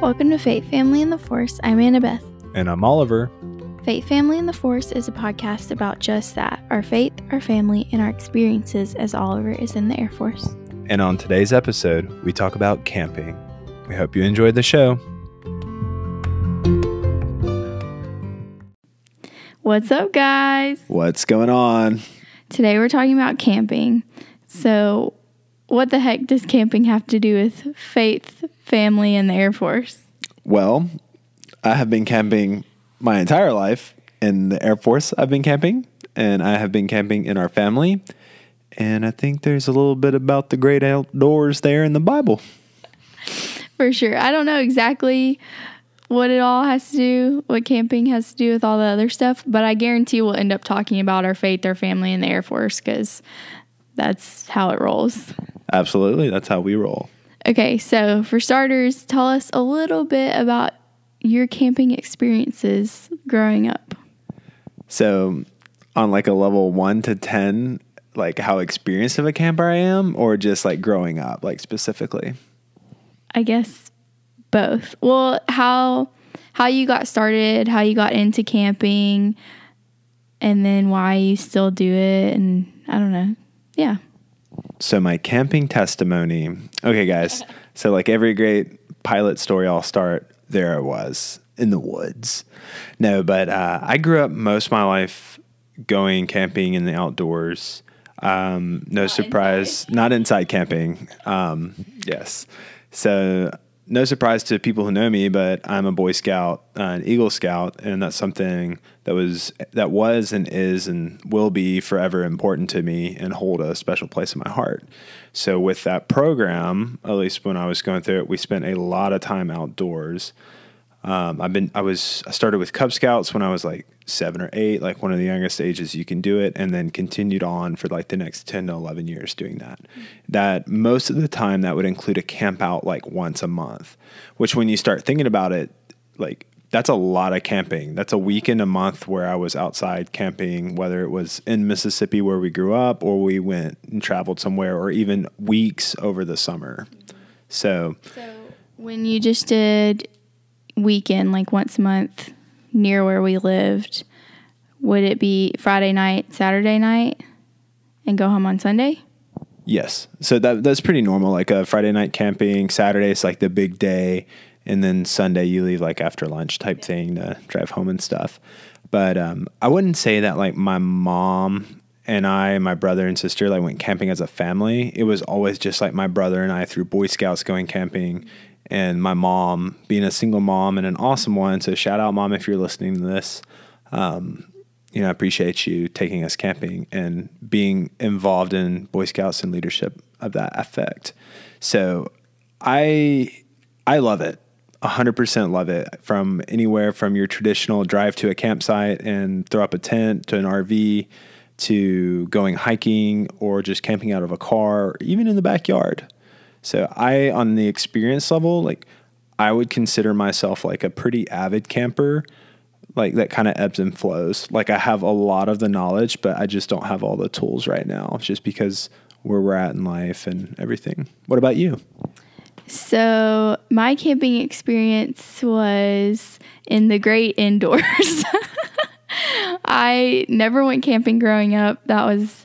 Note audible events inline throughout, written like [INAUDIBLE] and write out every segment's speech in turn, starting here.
Welcome to Faith Family in the Force. I'm Annabeth. And I'm Oliver. Faith Family in the Force is a podcast about just that our faith, our family, and our experiences as Oliver is in the Air Force. And on today's episode, we talk about camping. We hope you enjoyed the show. What's up, guys? What's going on? Today we're talking about camping. So, what the heck does camping have to do with faith, family, and the Air Force? Well, I have been camping my entire life in the Air Force. I've been camping, and I have been camping in our family. And I think there's a little bit about the great outdoors there in the Bible. For sure. I don't know exactly what it all has to do, what camping has to do with all the other stuff, but I guarantee we'll end up talking about our faith, our family, and the Air Force because that's how it rolls. Absolutely. That's how we roll. Okay, so for starters, tell us a little bit about your camping experiences growing up. So, on like a level one to 10, like how experienced of a camper I am, or just like growing up, like specifically? I guess both. Well, how how you got started, how you got into camping, and then why you still do it, and I don't know. Yeah. So my camping testimony. Okay, guys. [LAUGHS] So like every great pilot story, I'll start there. I was in the woods. No, but uh, I grew up most of my life going camping in the outdoors. Um, no not surprise, inside. not inside camping. Um, yes. So no surprise to people who know me, but I'm a Boy Scout, uh, an Eagle Scout, and that's something that was that was and is and will be forever important to me and hold a special place in my heart. So with that program, at least when I was going through it, we spent a lot of time outdoors. Um, I've been I was I started with Cub Scouts when I was like seven or eight, like one of the youngest ages you can do it, and then continued on for like the next ten to eleven years doing that. Mm-hmm. That most of the time that would include a camp out like once a month, which when you start thinking about it, like that's a lot of camping. That's a week in a month where I was outside camping, whether it was in Mississippi where we grew up, or we went and traveled somewhere, or even weeks over the summer. So, so when you just did weekend, like once a month, near where we lived, would it be Friday night, Saturday night, and go home on Sunday? Yes. So that that's pretty normal. Like a Friday night camping, Saturday is like the big day, and then Sunday you leave like after lunch type thing to drive home and stuff. But um, I wouldn't say that like my mom and I, my brother and sister, like went camping as a family. It was always just like my brother and I through Boy Scouts going camping and my mom being a single mom and an awesome one. So shout out, mom, if you're listening to this. Um, you know, I appreciate you taking us camping and being involved in Boy Scouts and leadership of that effect. So I I love it. 100% love it from anywhere from your traditional drive to a campsite and throw up a tent to an RV to going hiking or just camping out of a car, even in the backyard. So I, on the experience level, like I would consider myself like a pretty avid camper, like that kind of ebbs and flows. Like I have a lot of the knowledge, but I just don't have all the tools right now, just because where we're at in life and everything. What about you? So my camping experience was in the great indoors. [LAUGHS] I never went camping growing up. That was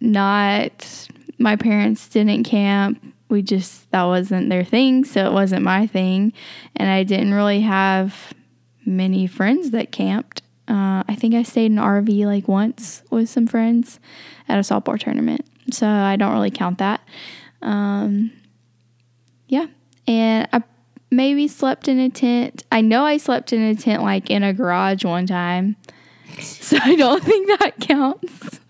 not my parents didn't camp we just that wasn't their thing, so it wasn't my thing, and I didn't really have many friends that camped. Uh, I think I stayed in an RV like once with some friends at a softball tournament, so I don't really count that. Um, yeah, and I maybe slept in a tent. I know I slept in a tent like in a garage one time, [LAUGHS] so I don't think that counts.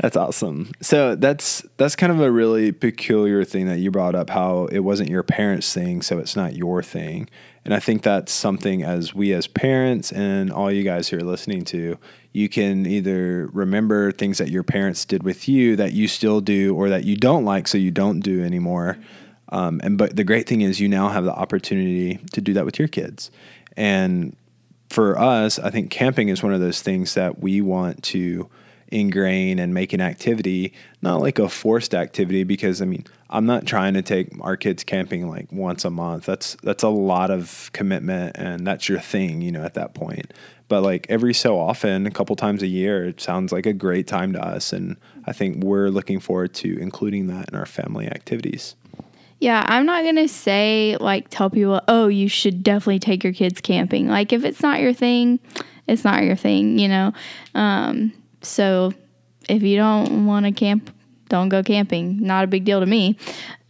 That's awesome. So that's that's kind of a really peculiar thing that you brought up how it wasn't your parents' thing, so it's not your thing. And I think that's something as we as parents and all you guys who are listening to, you can either remember things that your parents did with you that you still do or that you don't like so you don't do anymore. Um, and but the great thing is you now have the opportunity to do that with your kids. And for us, I think camping is one of those things that we want to ingrain and make an activity, not like a forced activity because I mean, I'm not trying to take our kids camping like once a month. That's that's a lot of commitment and that's your thing, you know, at that point. But like every so often, a couple times a year, it sounds like a great time to us and I think we're looking forward to including that in our family activities. Yeah, I'm not going to say like tell people, "Oh, you should definitely take your kids camping." Like if it's not your thing, it's not your thing, you know. Um, so if you don't want to camp, don't go camping. Not a big deal to me.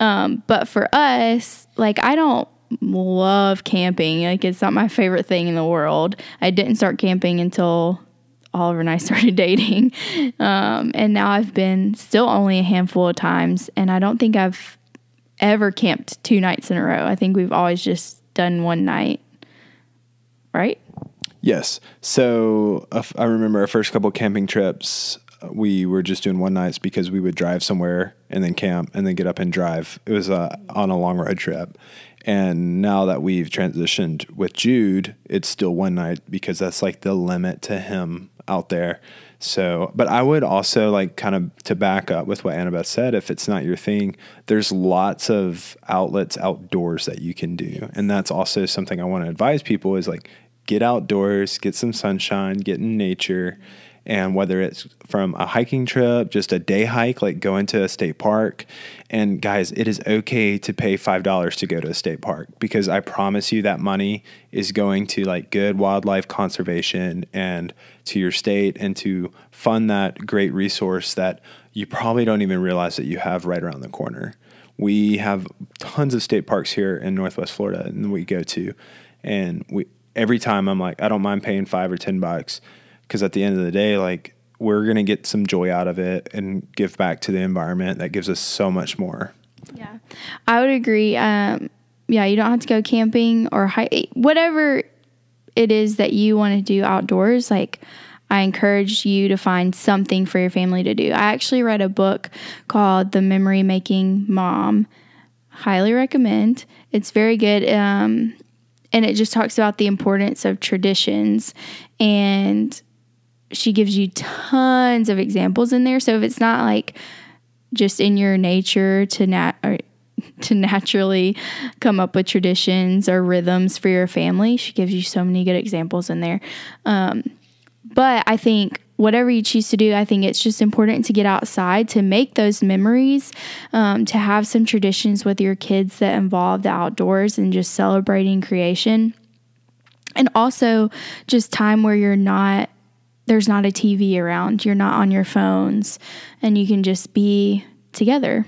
Um, but for us, like I don't love camping. Like it's not my favorite thing in the world. I didn't start camping until Oliver and I [LAUGHS] started dating. Um, and now I've been still only a handful of times, and I don't think I've ever camped two nights in a row. I think we've always just done one night. Right? Yes. So uh, I remember our first couple camping trips, we were just doing one nights because we would drive somewhere and then camp and then get up and drive. It was uh, on a long road trip. And now that we've transitioned with Jude, it's still one night because that's like the limit to him out there. So, but I would also like kind of to back up with what Annabeth said, if it's not your thing, there's lots of outlets outdoors that you can do. And that's also something I want to advise people is like get outdoors, get some sunshine, get in nature. And whether it's from a hiking trip, just a day hike, like going to a state park. And guys, it is okay to pay $5 to go to a state park because I promise you that money is going to like good wildlife conservation and to your state and to fund that great resource that you probably don't even realize that you have right around the corner. We have tons of state parks here in Northwest Florida and we go to. And we, every time I'm like, I don't mind paying five or 10 bucks because at the end of the day, like we're going to get some joy out of it and give back to the environment that gives us so much more. Yeah, I would agree. Um, yeah, you don't have to go camping or hike, whatever it is that you want to do outdoors. Like, I encourage you to find something for your family to do. I actually read a book called The Memory Making Mom. Highly recommend. It's very good. Um, and it just talks about the importance of traditions and she gives you tons of examples in there. So if it's not like just in your nature to nat or [LAUGHS] to naturally come up with traditions or rhythms for your family, she gives you so many good examples in there. Um, but I think whatever you choose to do, I think it's just important to get outside to make those memories, um, to have some traditions with your kids that involve the outdoors and just celebrating creation. And also just time where you're not there's not a TV around, you're not on your phones, and you can just be together.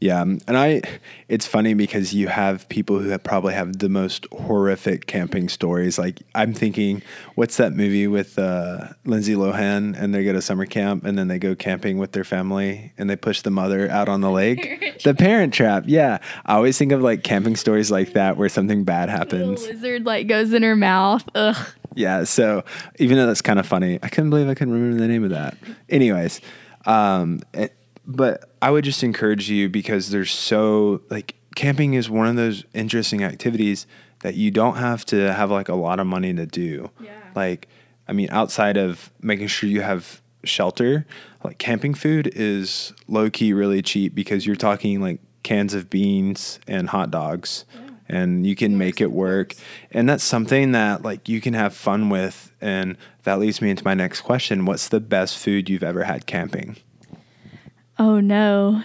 Yeah, and I it's funny because you have people who have probably have the most horrific camping stories. Like I'm thinking, what's that movie with uh, Lindsay Lohan and they go to summer camp and then they go camping with their family and they push the mother out on the lake. [LAUGHS] the Parent Trap. Yeah, I always think of like camping stories like that where something bad happens. The lizard like goes in her mouth. Ugh. Yeah, so even though that's kind of funny, I couldn't believe I couldn't remember the name of that. Anyways, um, it, but I would just encourage you because there's so like camping is one of those interesting activities that you don't have to have like a lot of money to do. Yeah. Like, I mean, outside of making sure you have shelter, like camping food is low key really cheap because you're talking like cans of beans and hot dogs. Yeah. And you can make it work. And that's something that like you can have fun with. And that leads me into my next question. What's the best food you've ever had camping? Oh no.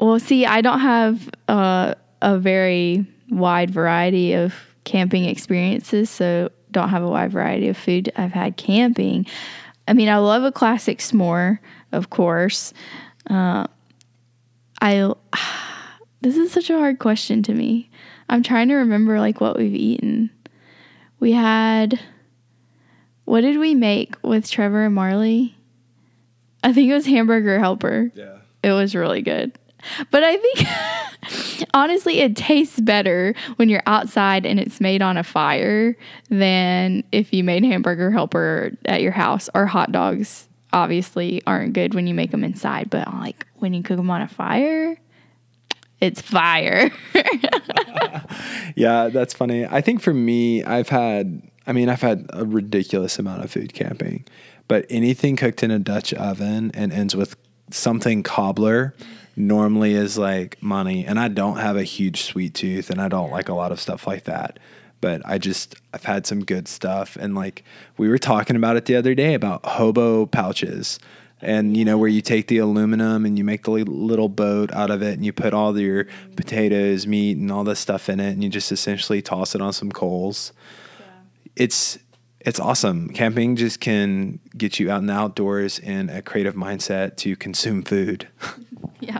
Well, see, I don't have uh, a very wide variety of camping experiences, so don't have a wide variety of food I've had camping. I mean, I love a classic s'more, of course. Uh, I [SIGHS] this is such a hard question to me. I'm trying to remember like what we've eaten. We had what did we make with Trevor and Marley? I think it was hamburger helper. Yeah. It was really good. But I think [LAUGHS] honestly, it tastes better when you're outside and it's made on a fire than if you made hamburger helper at your house or hot dogs. Obviously, aren't good when you make them inside, but like when you cook them on a fire, it's fire. [LAUGHS] yeah, that's funny. I think for me, I've had, I mean, I've had a ridiculous amount of food camping, but anything cooked in a Dutch oven and ends with something cobbler normally is like money. And I don't have a huge sweet tooth and I don't like a lot of stuff like that. But I just, I've had some good stuff. And like we were talking about it the other day about hobo pouches. And you know, where you take the aluminum and you make the little boat out of it and you put all your potatoes, meat, and all this stuff in it and you just essentially toss it on some coals. It's, it's awesome. Camping just can get you out in the outdoors in a creative mindset to consume food. [LAUGHS] yeah.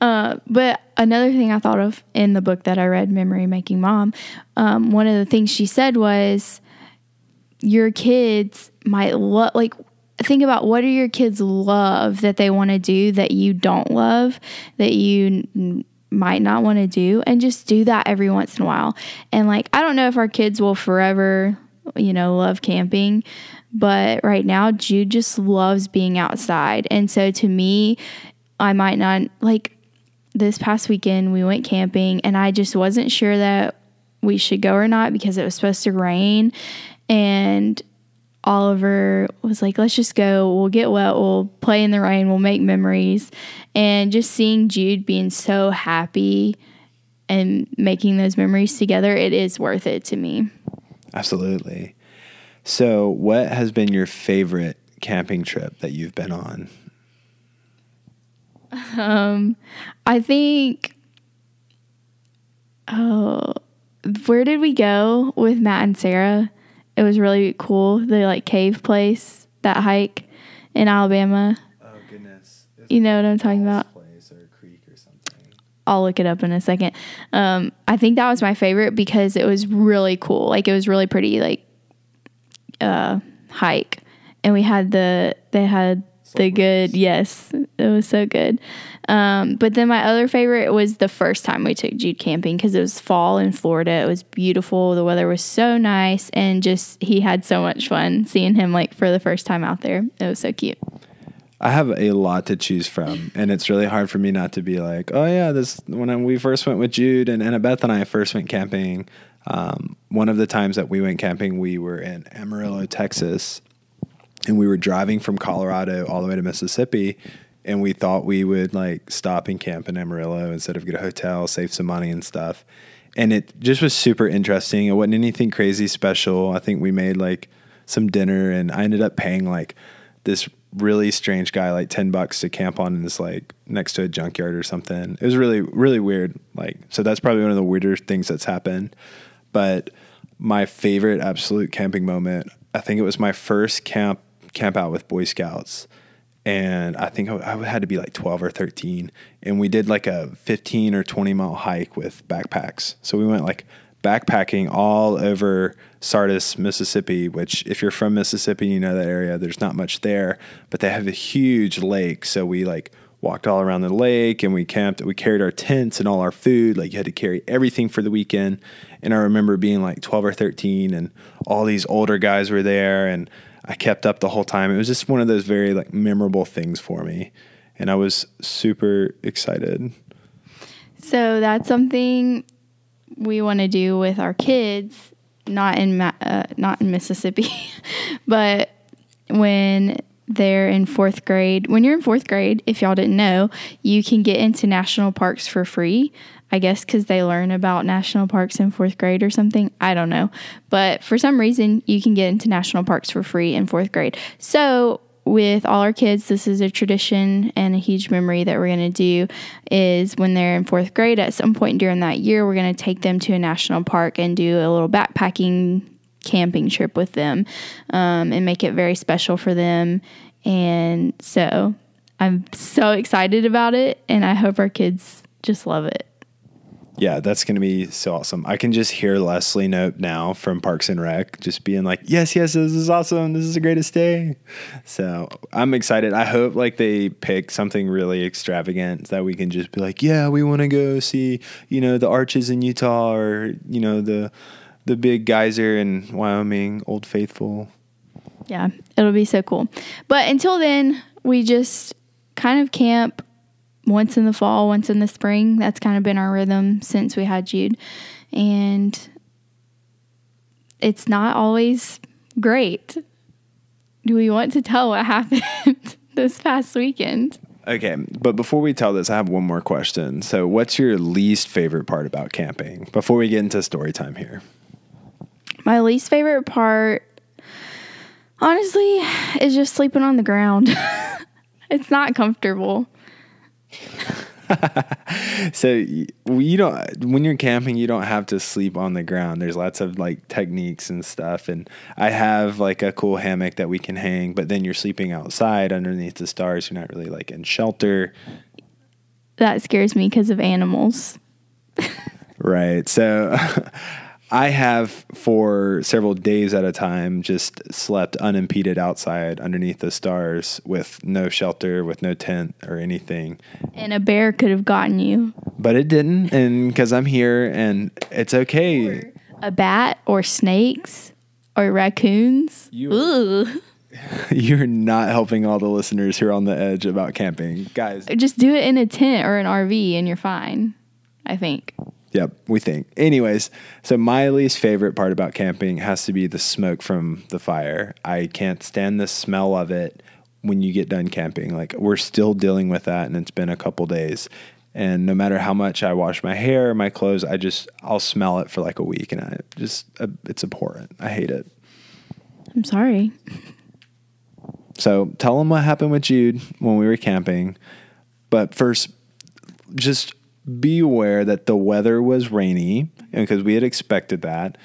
Uh, but another thing I thought of in the book that I read, Memory Making Mom, um, one of the things she said was your kids might love, like, think about what do your kids love that they want to do that you don't love, that you n- might not want to do, and just do that every once in a while. And, like, I don't know if our kids will forever, you know, love camping. But right now, Jude just loves being outside. And so to me, I might not like this past weekend we went camping and I just wasn't sure that we should go or not because it was supposed to rain and Oliver was like, let's just go. We'll get wet. We'll play in the rain. We'll make memories. And just seeing Jude being so happy and making those memories together, it is worth it to me. Absolutely. So, what has been your favorite camping trip that you've been on? Um, I think. Oh, where did we go with Matt and Sarah? It was really cool. The like cave place, that hike in Alabama. Oh goodness! You know what I'm talking about? Place or a creek or something. I'll look it up in a second. Um, I think that was my favorite because it was really cool. Like it was really pretty, like uh, hike, and we had the they had the good yes, it was so good. Um, but then my other favorite was the first time we took Jude camping because it was fall in Florida. It was beautiful. The weather was so nice, and just he had so much fun seeing him like for the first time out there. It was so cute. I have a lot to choose from, and it's really hard for me not to be like, oh yeah, this when we first went with Jude and Annabeth and I first went camping. Um, one of the times that we went camping, we were in Amarillo, Texas, and we were driving from Colorado all the way to Mississippi, and we thought we would like stop and camp in Amarillo instead of get a hotel, save some money and stuff. And it just was super interesting. It wasn't anything crazy special. I think we made like some dinner, and I ended up paying like this really strange guy like 10 bucks to camp on in this like next to a junkyard or something. It was really, really weird. Like, so that's probably one of the weirder things that's happened. But my favorite absolute camping moment, I think it was my first camp camp out with Boy Scouts. And I think I, I had to be like 12 or 13. And we did like a 15 or 20 mile hike with backpacks. So we went like backpacking all over Sardis, Mississippi, which if you're from Mississippi, you know that area, there's not much there, but they have a huge lake. So we like walked all around the lake and we camped, we carried our tents and all our food. Like you had to carry everything for the weekend. And I remember being like 12 or 13 and all these older guys were there and I kept up the whole time. It was just one of those very like memorable things for me. And I was super excited. So that's something we want to do with our kids, not in uh, not in Mississippi, [LAUGHS] but when they're in fourth grade. When you're in fourth grade, if y'all didn't know, you can get into national parks for free. I guess because they learn about national parks in fourth grade or something. I don't know. But for some reason, you can get into national parks for free in fourth grade. So, with all our kids, this is a tradition and a huge memory that we're going to do is when they're in fourth grade, at some point during that year, we're going to take them to a national park and do a little backpacking camping trip with them um, and make it very special for them. And so I'm so excited about it, and I hope our kids just love it. Yeah, that's going to be so awesome. I can just hear Leslie Knope now from Parks and Rec just being like, yes, yes, this is awesome. This is the greatest day. So I'm excited. I hope like they pick something really extravagant that we can just be like, yeah, we want to go see, you know, the arches in Utah or, you know, the, the big geyser in Wyoming, Old Faithful. Yeah, it'll be so cool. But until then, we just kind of camp once in the fall, once in the spring. That's kind of been our rhythm since we had Jude. And it's not always great. do we want to tell what [LAUGHS] happened this past weekend? Okay, but before we tell this, I have one more question. So, what's your least favorite part about camping? Before we get into story time here, My least favorite part, honestly, is just sleeping on the ground. [LAUGHS] it's not comfortable. [LAUGHS] so you don't when you're camping, you don't have to sleep on the ground. There's lots of like techniques and stuff, and I have like a cool hammock that we can hang. But then you're sleeping outside underneath the stars. You're not really like in shelter. That scares me because of animals. [LAUGHS] Right. So [LAUGHS] I have for several days at a time just slept unimpeded outside underneath the stars with no shelter, with no tent or anything. And a bear could have gotten you. But it didn't. And because I'm here and it's okay. A bat or snakes or raccoons. You- Ooh. [LAUGHS] You're not helping all the listeners who are on the edge about camping. Guys, Just do it in a tent or an RV and you're fine. I think. Yep, we think. Anyways, so my least favorite part about camping has to be the smoke from the fire. I can't stand the smell of it when you get done camping. Like we're still dealing with that and it's been a couple days. And no matter how much I wash my hair, my clothes, I just I'll smell it for like a week and I just uh, it's abhorrent. I hate it. I'm sorry. So tell them what happened with Jude when we were camping. But first, just be aware that the weather was rainy because we had expected that.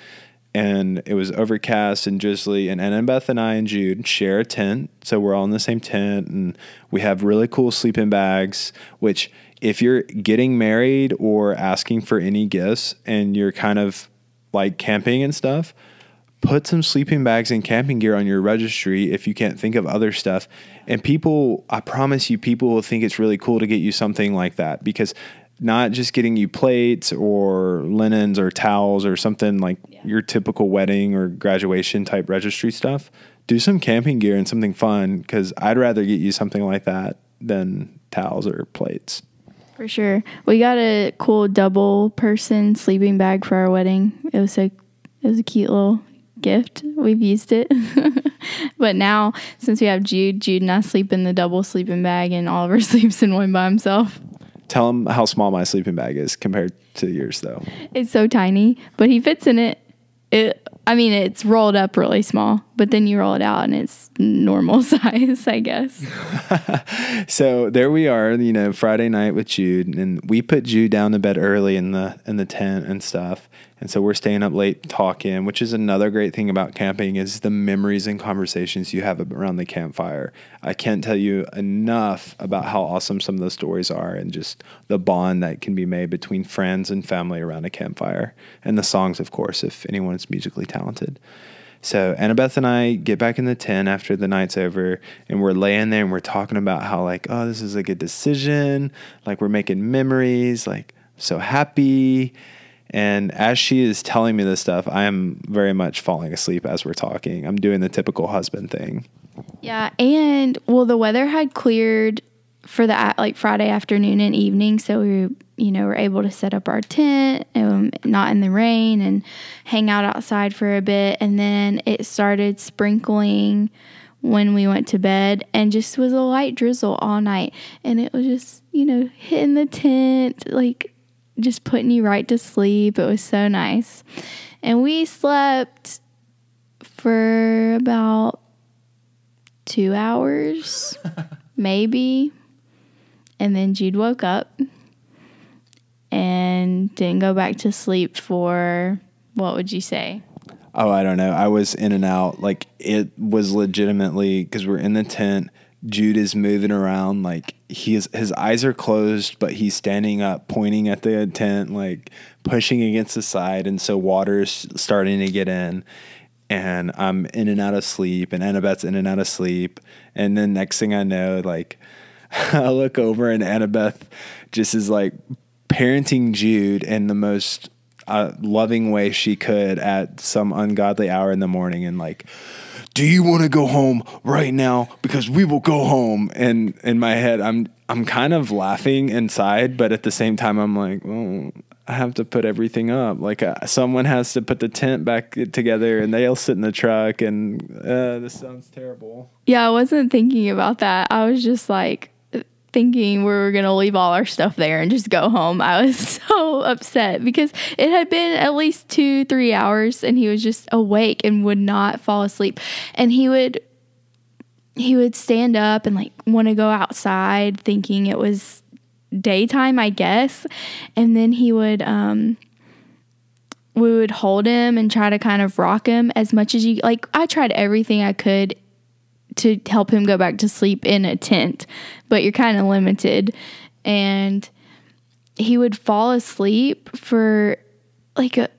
And it was overcast and drizzly. And Annabeth and I and Jude share a tent. So we're all in the same tent. And we have really cool sleeping bags, which, if you're getting married or asking for any gifts and you're kind of like camping and stuff, put some sleeping bags and camping gear on your registry if you can't think of other stuff. And people, I promise you, people will think it's really cool to get you something like that because not just getting you plates or linens or towels or something like your typical wedding or graduation type registry stuff. Do some camping gear and something fun because I'd rather get you something like that than towels or plates. For sure. We got a cool double person sleeping bag for our wedding. It was so it was a cute little gift. We've used it. [LAUGHS] but now since we have Jude, Jude and I sleep in the double sleeping bag and Oliver [LAUGHS] sleeps in one by himself. Tell him how small my sleeping bag is compared to yours, though. It's so tiny, but he fits in it. It I mean it's rolled up really small, but then you roll it out and it's normal [LAUGHS] size, I guess. [LAUGHS] so there we are, you know, Friday night with Jude, and we put Jude down to bed early in the in the tent and stuff. And so we're staying up late talking, which is another great thing about camping is the memories and conversations you have around the campfire. I can't tell you enough about how awesome some of those stories are and just the bond that can be made between friends and family around a campfire. And the songs, of course, if anyone is musically talented. So Annabeth and I get back in the tent after the night's over, and we're laying there and we're talking about how like, oh, this is a good decision. Like we're making memories. Like so happy. And as she is telling me this stuff, I am very much falling asleep as we're talking. I'm doing the typical husband thing. Yeah, and well, the weather had cleared for the like Friday afternoon and evening, so we you know were able to set up our tent, um, not in the rain, and hang out outside for a bit. And then it started sprinkling when we went to bed, and just was a light drizzle all night, and it was just you know hitting the tent like just putting you right to sleep. It was so nice, and we slept for about two hours, [LAUGHS] maybe. And then Jude woke up and didn't go back to sleep for what would you say? Oh, I don't know. I was in and out. Like it was legitimately because we're in the tent. Jude is moving around. Like he is, his eyes are closed, but he's standing up, pointing at the tent, like pushing against the side, and so water's starting to get in. And I'm in and out of sleep, and Annabeth's in and out of sleep. And then next thing I know, like [LAUGHS] I look over and Annabeth just is like parenting Jude in the most uh, loving way she could at some ungodly hour in the morning and like do you want to go home right now because we will go home and in my head i'm i'm kind of laughing inside but at the same time i'm like well I have to put everything up. Like uh, someone has to put the tent back together, and they'll sit in the truck. And uh, this sounds terrible. Yeah, I wasn't thinking about that. I was just like thinking we were going to leave all our stuff there and just go home. I was [LAUGHS] so upset because it had been at least two, three hours and he was just awake and would not fall asleep. And he would. He would stand up and like want to go outside thinking it was daytime, I guess. And then he would um we would hold him and try to kind of rock him as much as you like I tried everything I could to help him go back to sleep in a tent, but you're kind of limited. And he would fall asleep for like a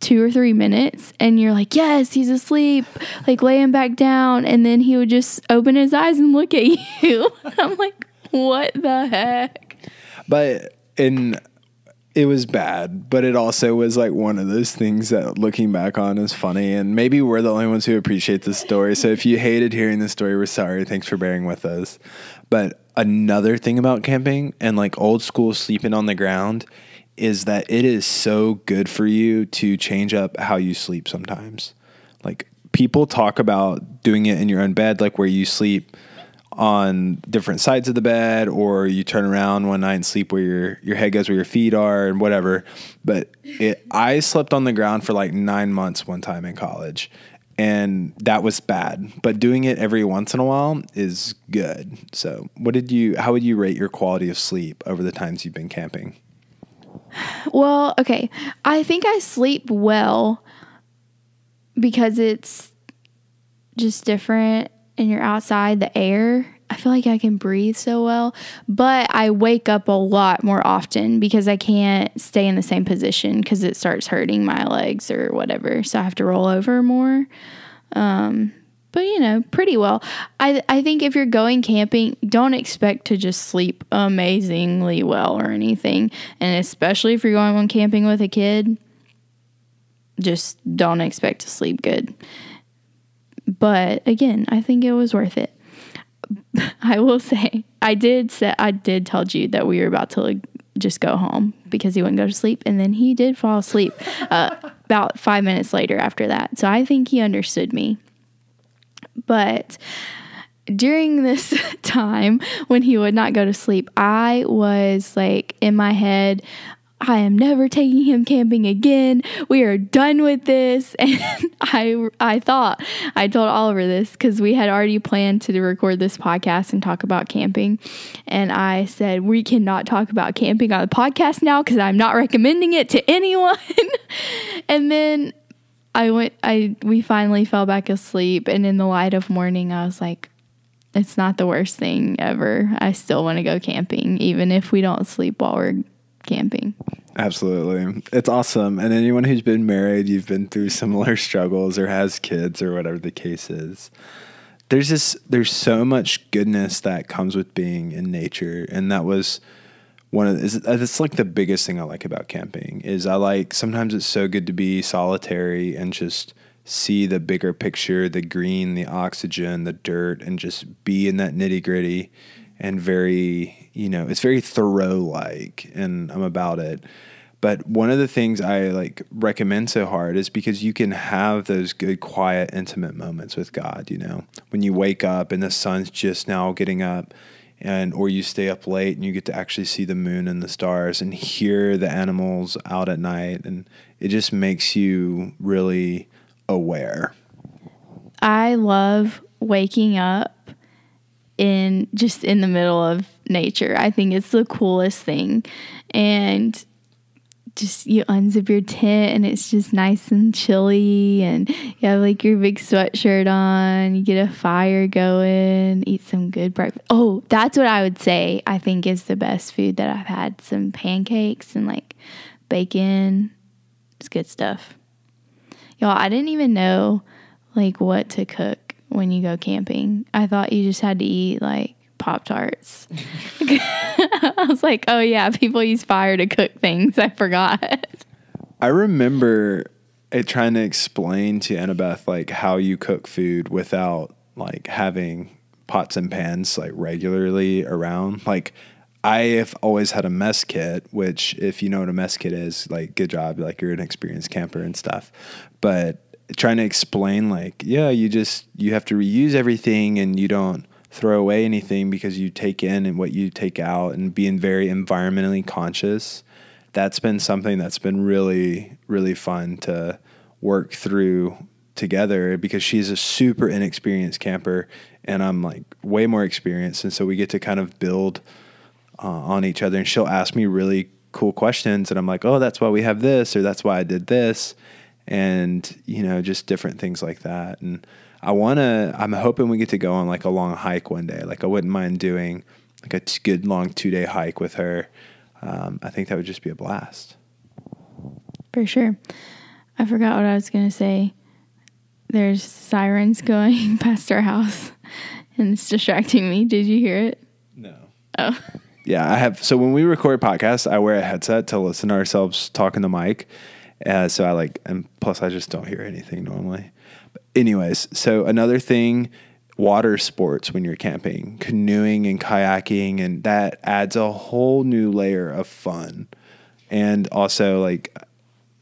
two or three minutes and you're like, Yes, he's asleep. Like lay him back down and then he would just open his eyes and look at [LAUGHS] you. I'm like, what the heck? But in it was bad, but it also was like one of those things that looking back on is funny. And maybe we're the only ones who appreciate the story. So if you hated hearing the story, we're sorry. Thanks for bearing with us. But another thing about camping and like old school sleeping on the ground is that it is so good for you to change up how you sleep sometimes. Like people talk about doing it in your own bed, like where you sleep on different sides of the bed or you turn around one night and sleep where your your head goes where your feet are and whatever. But it, i slept on the ground for like nine months one time in college and that was bad. But doing it every once in a while is good. So what did you how would you rate your quality of sleep over the times you've been camping? Well okay. I think i sleep well because it's just different and you're outside, the air, I feel like I can breathe so well. But I wake up a lot more often because I can't stay in the same position because it starts hurting my legs or whatever. So I have to roll over more. Um, but you know, pretty well. I I think if you're going camping, don't expect to just sleep amazingly well or anything. And especially if you're going on camping with a kid, just don't expect to sleep good. But again, I think it was worth it. [LAUGHS] I will say, I did say I did tell Jude that we were about to like, just go home because he wouldn't go to sleep, and then he did fall asleep uh, [LAUGHS] about five minutes later after that. So I think he understood me. But during this [LAUGHS] time when he would not go to sleep, I was like in my head, I am never taking him camping again. We are done with this. [LAUGHS] And I I thought I told Oliver this because we had already planned to record this podcast and talk about camping. And I said, we cannot talk about camping on the podcast now because I'm not recommending it to [LAUGHS] anyone. [LAUGHS] and then I went I we finally fell back asleep and in the light of morning I was like, it's not the worst thing ever. I still want to go camping, even if we don't sleep while we're camping. Absolutely. It's awesome. And anyone who's been married, you've been through similar [LAUGHS] struggles or has kids or whatever the case is. There's this there's so much goodness that comes with being in nature and that was one of the, it's uh, like the biggest thing I like about camping is I like sometimes it's so good to be solitary and just see the bigger picture, the green, the oxygen, the dirt and just be in that nitty-gritty and very, you know, it's very Thoreau like, and I'm about it. But one of the things I like recommend so hard is because you can have those good, quiet, intimate moments with God. You know, when you wake up and the sun's just now getting up, and or you stay up late and you get to actually see the moon and the stars and hear the animals out at night, and it just makes you really aware. I love waking up in just in the middle of nature. I think it's the coolest thing. And just you unzip your tent and it's just nice and chilly and you have like your big sweatshirt on, you get a fire going, eat some good breakfast. Oh, that's what I would say I think is the best food that I've had. Some pancakes and like bacon. It's good stuff. Y'all, I didn't even know like what to cook when you go camping. I thought you just had to eat like Pop Tarts. [LAUGHS] I was like, oh yeah, people use fire to cook things. I forgot. I remember it trying to explain to Annabeth like how you cook food without like having pots and pans like regularly around. Like I have always had a mess kit, which if you know what a mess kit is, like good job, like you're an experienced camper and stuff. But trying to explain like, yeah, you just you have to reuse everything and you don't throw away anything because you take in and what you take out and being very environmentally conscious. That's been something that's been really really fun to work through together because she's a super inexperienced camper and I'm like way more experienced and so we get to kind of build uh, on each other and she'll ask me really cool questions and I'm like, "Oh, that's why we have this or that's why I did this." And you know, just different things like that. And I want to I'm hoping we get to go on like a long hike one day. Like I wouldn't mind doing like a t- good long 2-day hike with her. Um, I think that would just be a blast. For sure. I forgot what I was going to say. There's sirens going [LAUGHS] past our house and it's distracting me. Did you hear it? No. Oh. Yeah, I have. So when we record podcasts, I wear a headset to listen to ourselves talk in the mic. Uh, so I like, and plus I just don't hear anything normally. But anyways, so another thing, water sports when you're camping, canoeing and kayaking, and that adds a whole new layer of fun. And also, like,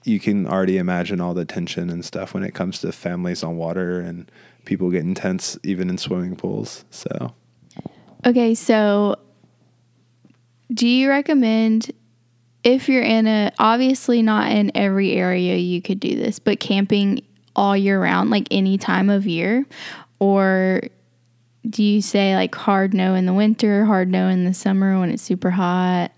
you can already imagine all the tension and stuff when it comes to families on water and people getting tense even in swimming pools. So, Okay, so do you recommend if you're in a obviously not in every area you could do this, but camping all year round, like any time of year? Or do you say like hard no in the winter, hard no in the summer when it's super hot?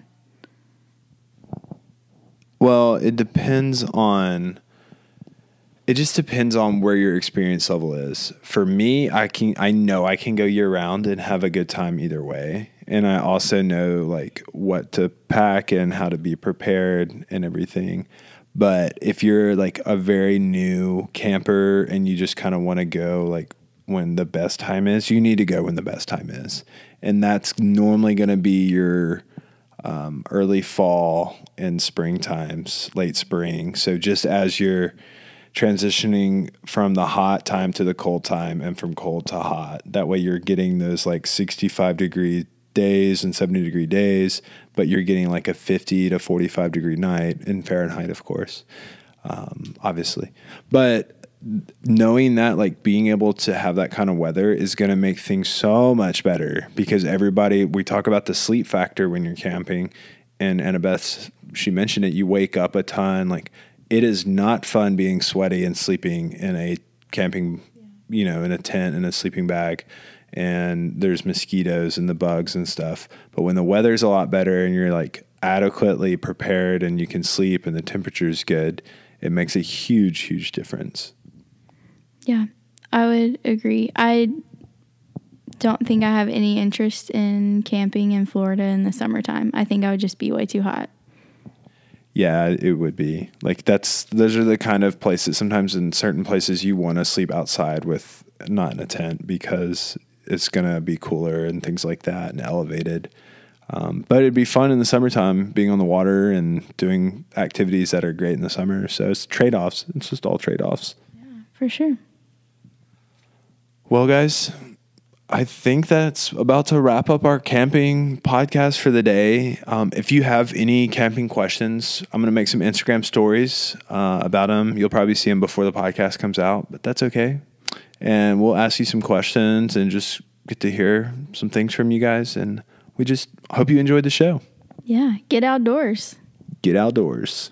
Well, it depends on it just depends on where your experience level is. For me, I can I know I can go year round and have a good time either way. And I also know like what to pack and how to be prepared and everything. But if you're like a very new camper and you just kind of want to go like when the best time is, you need to go when the best time is. And that's normally going to be your um, early fall and spring times, late spring. So just as you're transitioning from the hot time to the cold time and from cold to hot, that way you're getting those like 65 degree days and 70 degree days, but you're getting like a 50 to 45 degree night in Fahrenheit, of course, um, obviously. But knowing that like being able to have that kind of weather is going to make things so much better because everybody we talk about the sleep factor when you're camping and Annabeth she mentioned it you wake up a ton like it is not fun being sweaty and sleeping in a camping you know in a tent in a sleeping bag and there's mosquitoes and the bugs and stuff but when the weather's a lot better and you're like adequately prepared and you can sleep and the temperature's good it makes a huge huge difference Yeah, I would agree. I don't think I have any interest in camping in Florida in the summertime. I think I would just be way too hot. Yeah, it would be like that's those are the kind of places. Sometimes in certain places you want to sleep outside with not in a tent because it's gonna be cooler and things like that and elevated. Um, but it'd be fun in the summertime being on the water and doing activities that are great in the summer. So it's trade offs. It's just all trade offs. Yeah, for sure. Well, guys, I think that's about to wrap up our camping podcast for the day. Um, if you have any camping questions, I'm going to make some Instagram stories uh, about them. You'll probably see them before the podcast comes out, but that's okay. And we'll ask you some questions and just get to hear some things from you guys. And we just hope you enjoyed the show. Yeah, get outdoors. Get outdoors.